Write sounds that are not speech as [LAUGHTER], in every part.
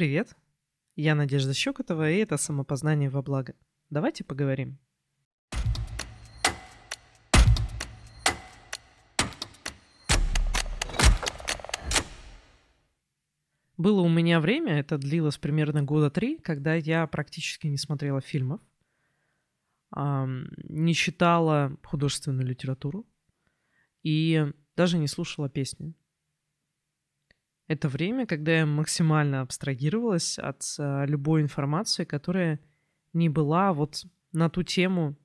Привет, я Надежда Щекотова, и это «Самопознание во благо». Давайте поговорим. Было у меня время, это длилось примерно года три, когда я практически не смотрела фильмов, не читала художественную литературу и даже не слушала песни. Это время, когда я максимально абстрагировалась от а, любой информации, которая не была вот на ту тему,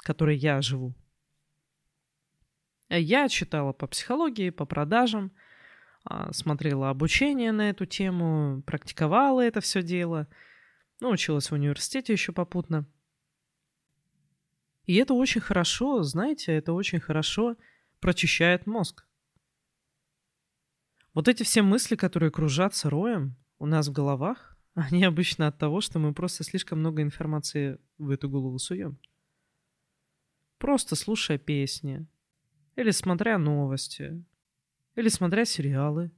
которой я живу. Я читала по психологии, по продажам, а, смотрела обучение на эту тему, практиковала это все дело, ну, училась в университете еще попутно. И это очень хорошо, знаете, это очень хорошо прочищает мозг. Вот эти все мысли, которые кружатся роем у нас в головах, [LAUGHS] они обычно от того, что мы просто слишком много информации в эту голову суем. Просто слушая песни, или смотря новости, или смотря сериалы,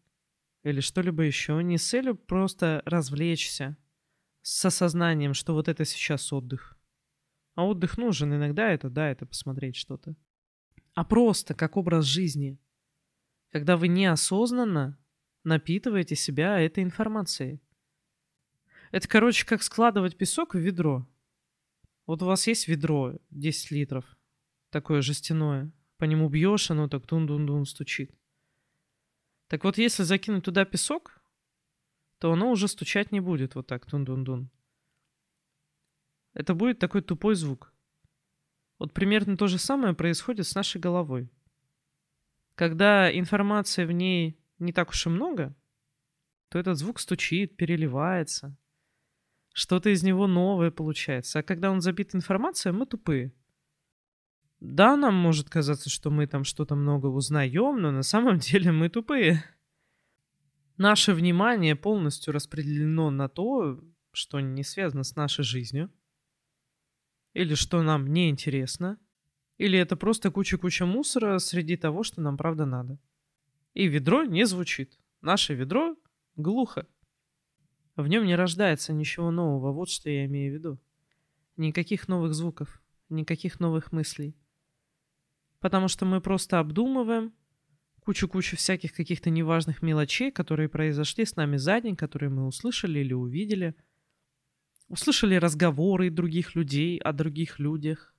или что-либо еще, не с целью просто развлечься, с осознанием, что вот это сейчас отдых. А отдых нужен иногда, это да, это посмотреть что-то. А просто как образ жизни. Когда вы неосознанно напитываете себя этой информацией. Это, короче, как складывать песок в ведро. Вот у вас есть ведро 10 литров, такое жестяное. По нему бьешь, оно так дун-дун-дун стучит. Так вот, если закинуть туда песок, то оно уже стучать не будет вот так, тун-дун-дун. Это будет такой тупой звук. Вот примерно то же самое происходит с нашей головой. Когда информация в ней не так уж и много, то этот звук стучит, переливается. Что-то из него новое получается. А когда он забит информацией, мы тупые. Да, нам может казаться, что мы там что-то много узнаем, но на самом [LAUGHS] деле мы тупые. Наше внимание полностью распределено на то, что не связано с нашей жизнью, или что нам не интересно, или это просто куча-куча мусора среди того, что нам правда надо. И ведро не звучит. Наше ведро глухо. В нем не рождается ничего нового, вот что я имею в виду. Никаких новых звуков, никаких новых мыслей потому что мы просто обдумываем кучу-кучу всяких каких-то неважных мелочей, которые произошли с нами за день, которые мы услышали или увидели. Услышали разговоры других людей о других людях.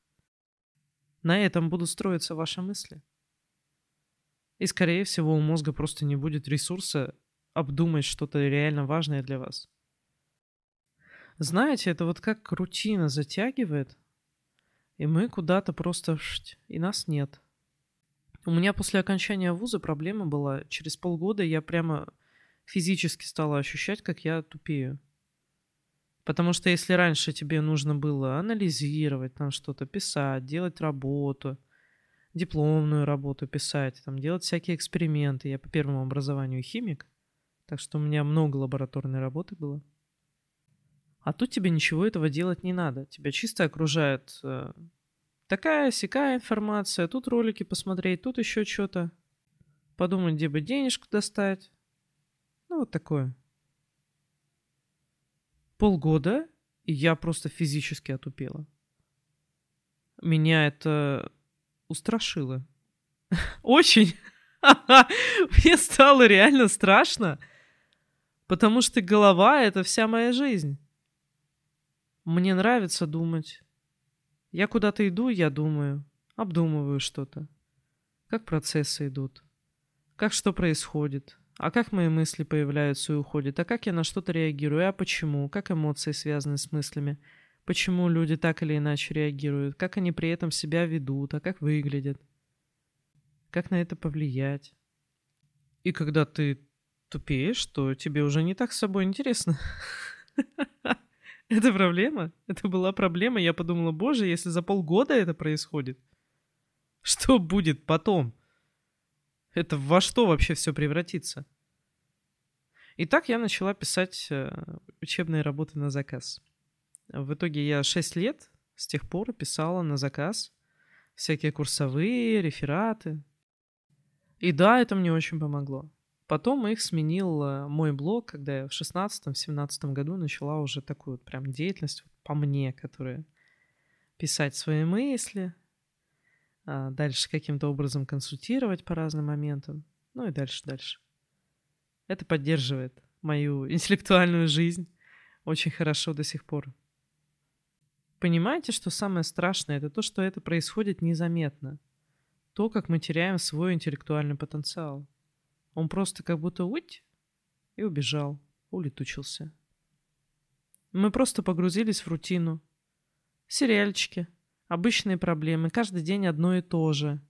На этом будут строиться ваши мысли. И, скорее всего, у мозга просто не будет ресурса обдумать что-то реально важное для вас. Знаете, это вот как рутина затягивает, и мы куда-то просто... И нас нет. У меня после окончания вуза проблема была. Через полгода я прямо физически стала ощущать, как я тупею. Потому что если раньше тебе нужно было анализировать, там что-то писать, делать работу, дипломную работу писать, там делать всякие эксперименты. Я по первому образованию химик, так что у меня много лабораторной работы было. А тут тебе ничего этого делать не надо. Тебя чисто окружает э, такая сякая информация. Тут ролики посмотреть, тут еще что-то. Подумать, где бы денежку достать. Ну, вот такое. Полгода, и я просто физически отупела. Меня это устрашило. [LAUGHS] Очень. [LAUGHS] Мне стало реально страшно, потому что голова — это вся моя жизнь. Мне нравится думать. Я куда-то иду, я думаю, обдумываю что-то. Как процессы идут. Как что происходит. А как мои мысли появляются и уходят. А как я на что-то реагирую. А почему. Как эмоции связаны с мыслями. Почему люди так или иначе реагируют. Как они при этом себя ведут. А как выглядят. Как на это повлиять. И когда ты тупеешь, то тебе уже не так с собой интересно. Это проблема? Это была проблема. Я подумала, боже, если за полгода это происходит, что будет потом? Это во что вообще все превратится? И так я начала писать э, учебные работы на заказ. В итоге я 6 лет с тех пор писала на заказ всякие курсовые, рефераты. И да, это мне очень помогло. Потом их сменил э, мой блог, когда я в 16-17 году начала уже такую вот прям деятельность по мне, которая писать свои мысли, дальше каким-то образом консультировать по разным моментам, ну и дальше, дальше. Это поддерживает мою [LAUGHS] интеллектуальную жизнь очень хорошо до сих пор. Понимаете, что самое страшное? Это то, что это происходит незаметно. То, как мы теряем свой интеллектуальный потенциал. Он просто как будто уть и убежал, улетучился. Мы просто погрузились в рутину. Сериальчики, обычные проблемы, каждый день одно и то же.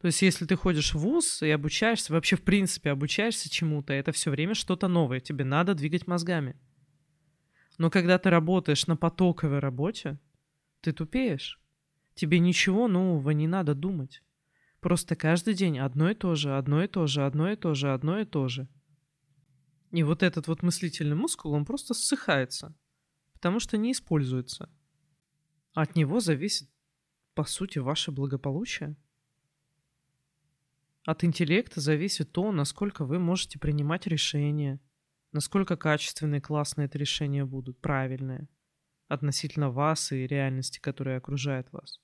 То есть, если ты ходишь в ВУЗ и обучаешься, вообще в принципе обучаешься чему-то, это все время что-то новое, тебе надо двигать мозгами. Но когда ты работаешь на потоковой работе, ты тупеешь. Тебе ничего нового не надо думать. Просто каждый день одно и то же, одно и то же, одно и то же, одно и то же. И вот этот вот мыслительный мускул, он просто ссыхается, потому что не используется. От него зависит, по сути, ваше благополучие. От интеллекта зависит то, насколько вы можете принимать решения – насколько качественные, классные это решения будут, правильные, относительно вас и реальности, которая окружает вас.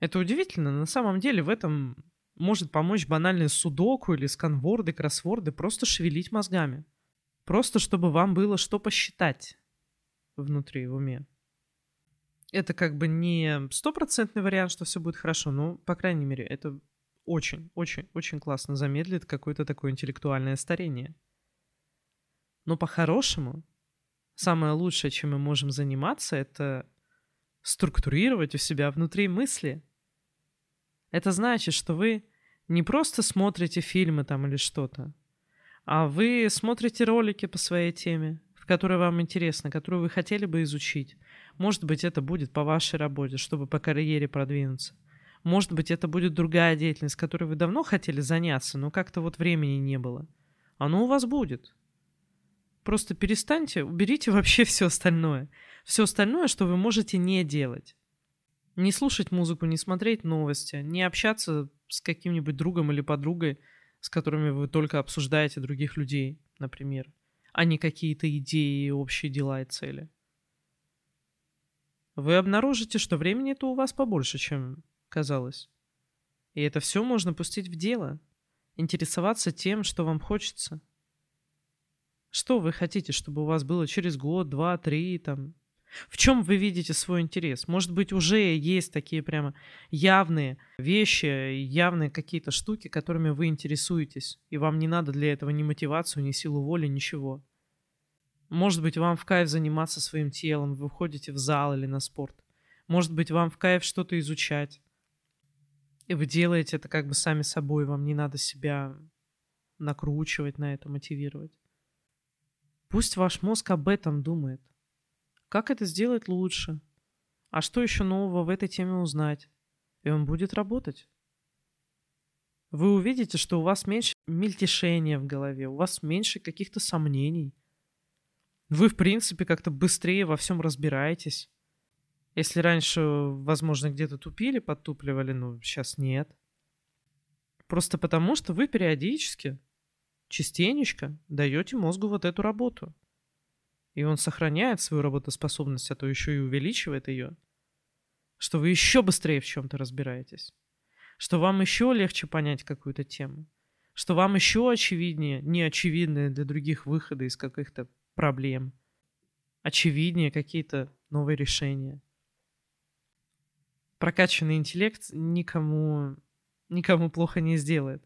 Это удивительно. На самом деле в этом может помочь банальный судоку или сканворды, кроссворды, просто шевелить мозгами. Просто чтобы вам было что посчитать внутри в уме. Это как бы не стопроцентный вариант, что все будет хорошо, но, по крайней мере, это очень, очень, очень классно замедлит какое-то такое интеллектуальное старение – но по-хорошему, самое лучшее, чем мы можем заниматься, это структурировать у себя внутри мысли. Это значит, что вы не просто смотрите фильмы там или что-то, а вы смотрите ролики по своей теме, в которые вам интересно, которые вы хотели бы изучить. Может быть, это будет по вашей работе, чтобы по карьере продвинуться. Может быть, это будет другая деятельность, которой вы давно хотели заняться, но как-то вот времени не было. Оно у вас будет. Просто перестаньте, уберите [LAUGHS] вообще все остальное. Все остальное, что вы можете не делать. Не слушать музыку, не смотреть новости, не общаться с каким-нибудь другом или подругой, с которыми вы только обсуждаете других людей, например, а не какие-то идеи, общие дела и цели. Вы обнаружите, что времени-то у вас побольше, чем казалось. И это все можно пустить в дело. Интересоваться тем, что вам хочется – что вы хотите, чтобы у вас было через год, два, три, там? В чем вы видите свой интерес? Может быть, уже есть такие прямо явные вещи, явные какие-то штуки, которыми вы интересуетесь, и вам не надо для этого ни мотивацию, ни силу воли, ничего. Может быть, вам в кайф заниматься своим телом, вы ходите в зал или на спорт. Может быть, вам в кайф что-то изучать. И вы делаете это как бы сами собой, вам не надо себя накручивать на это, мотивировать. Пусть ваш мозг об этом думает. Как это сделать лучше? А что еще нового в этой теме узнать? И он будет работать. Вы увидите, что у вас меньше мельтешения в голове, у вас меньше каких-то сомнений. Вы, в принципе, как-то быстрее во всем разбираетесь. Если раньше, возможно, где-то тупили, подтупливали, но сейчас нет. Просто потому, что вы периодически частенечко даете мозгу вот эту работу. И он сохраняет свою работоспособность, а то еще и увеличивает ее. Что вы еще быстрее в чем-то разбираетесь. Что вам еще легче понять какую-то тему. Что вам еще очевиднее, неочевидные для других выходы из каких-то проблем. Очевиднее какие-то новые решения. Прокачанный интеллект никому, никому плохо не сделает.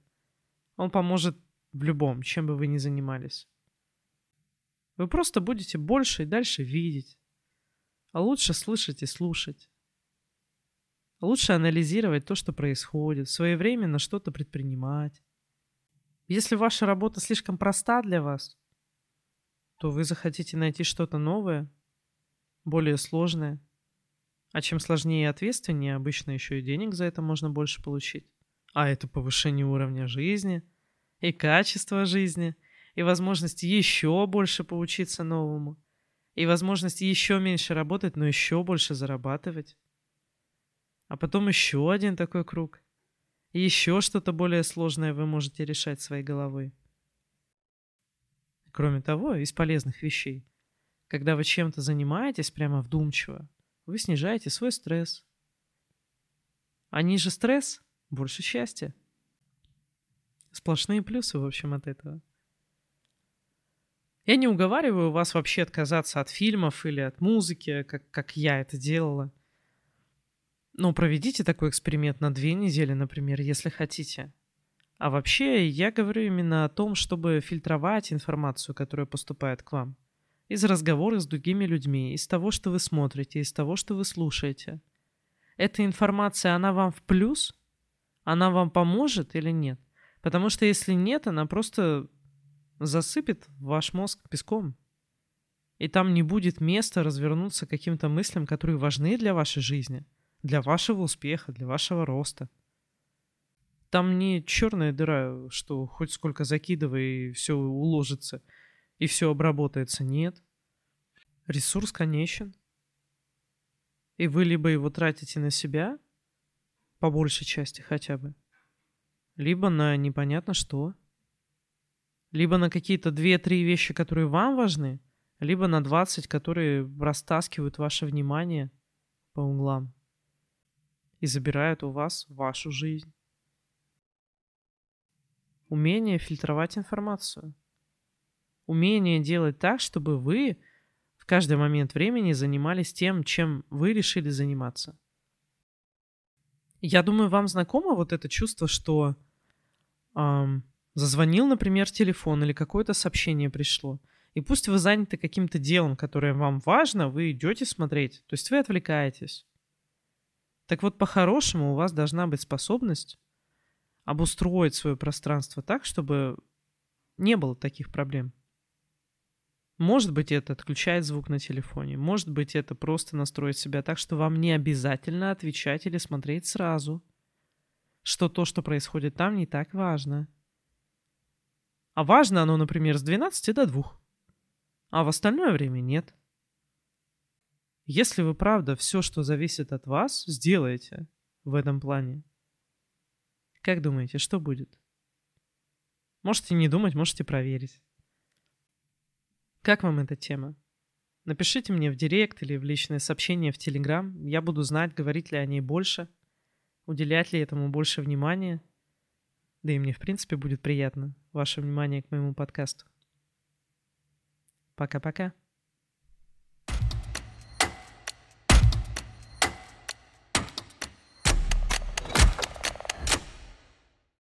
Он поможет в любом, чем бы вы ни занимались. Вы просто будете больше и дальше видеть, а лучше слышать и слушать. лучше анализировать то, что происходит, своевременно что-то предпринимать. Если ваша работа слишком проста для вас, то вы захотите найти что-то новое, более сложное. А чем сложнее и ответственнее, обычно еще и денег за это можно больше получить. А это повышение уровня жизни – и качество жизни, и возможность еще больше поучиться новому, и возможность еще меньше работать, но еще больше зарабатывать. А потом еще один такой круг. еще что-то более сложное вы можете решать своей головой. Кроме того, из полезных вещей, когда вы чем-то занимаетесь прямо вдумчиво, вы снижаете свой стресс. А ниже стресс, больше счастья. Сплошные плюсы, в общем, от этого. Я не уговариваю вас вообще отказаться от фильмов или от музыки, как, как я это делала. Ну, проведите такой эксперимент на две недели, например, если хотите. А вообще, я говорю именно о том, чтобы фильтровать информацию, которая поступает к вам. Из разговоров с другими людьми, из того, что вы смотрите, из того, что вы слушаете. Эта информация, она вам в плюс? Она вам поможет или нет? Потому что если нет, она просто засыпет ваш мозг песком. И там не будет места развернуться каким-то мыслям, которые важны для вашей жизни, для вашего успеха, для вашего роста. Там не черная дыра, что хоть сколько закидывай, все уложится, и все обработается. Нет. Ресурс конечен. И вы либо его тратите на себя, по большей части хотя бы, либо на непонятно что – либо на какие-то 2-3 вещи, которые вам важны, либо на 20, которые растаскивают ваше внимание по углам и забирают у вас вашу жизнь. Умение фильтровать информацию. Умение делать так, чтобы вы в каждый момент времени занимались тем, чем вы решили заниматься. Я думаю, вам знакомо вот это чувство, что эм, Зазвонил, например, телефон или какое-то сообщение пришло. И пусть вы заняты каким-то делом, которое вам важно, вы идете смотреть. То есть вы отвлекаетесь. Так вот, по-хорошему у вас должна быть способность обустроить свое пространство так, чтобы не было таких проблем. Может быть, это отключает звук на телефоне. Может быть, это просто настроить себя так, что вам не обязательно отвечать или смотреть сразу. Что то, что происходит там, не так важно. А важно оно, например, с 12 до 2. А в остальное время нет. Если вы правда все, что зависит от вас, сделаете в этом плане, как думаете, что будет? Можете не думать, можете проверить. Как вам эта тема? Напишите мне в директ или в личное сообщение в Телеграм. Я буду знать, говорить ли о ней больше, уделять ли этому больше внимания – да и мне, в принципе, будет приятно ваше внимание к моему подкасту. Пока-пока.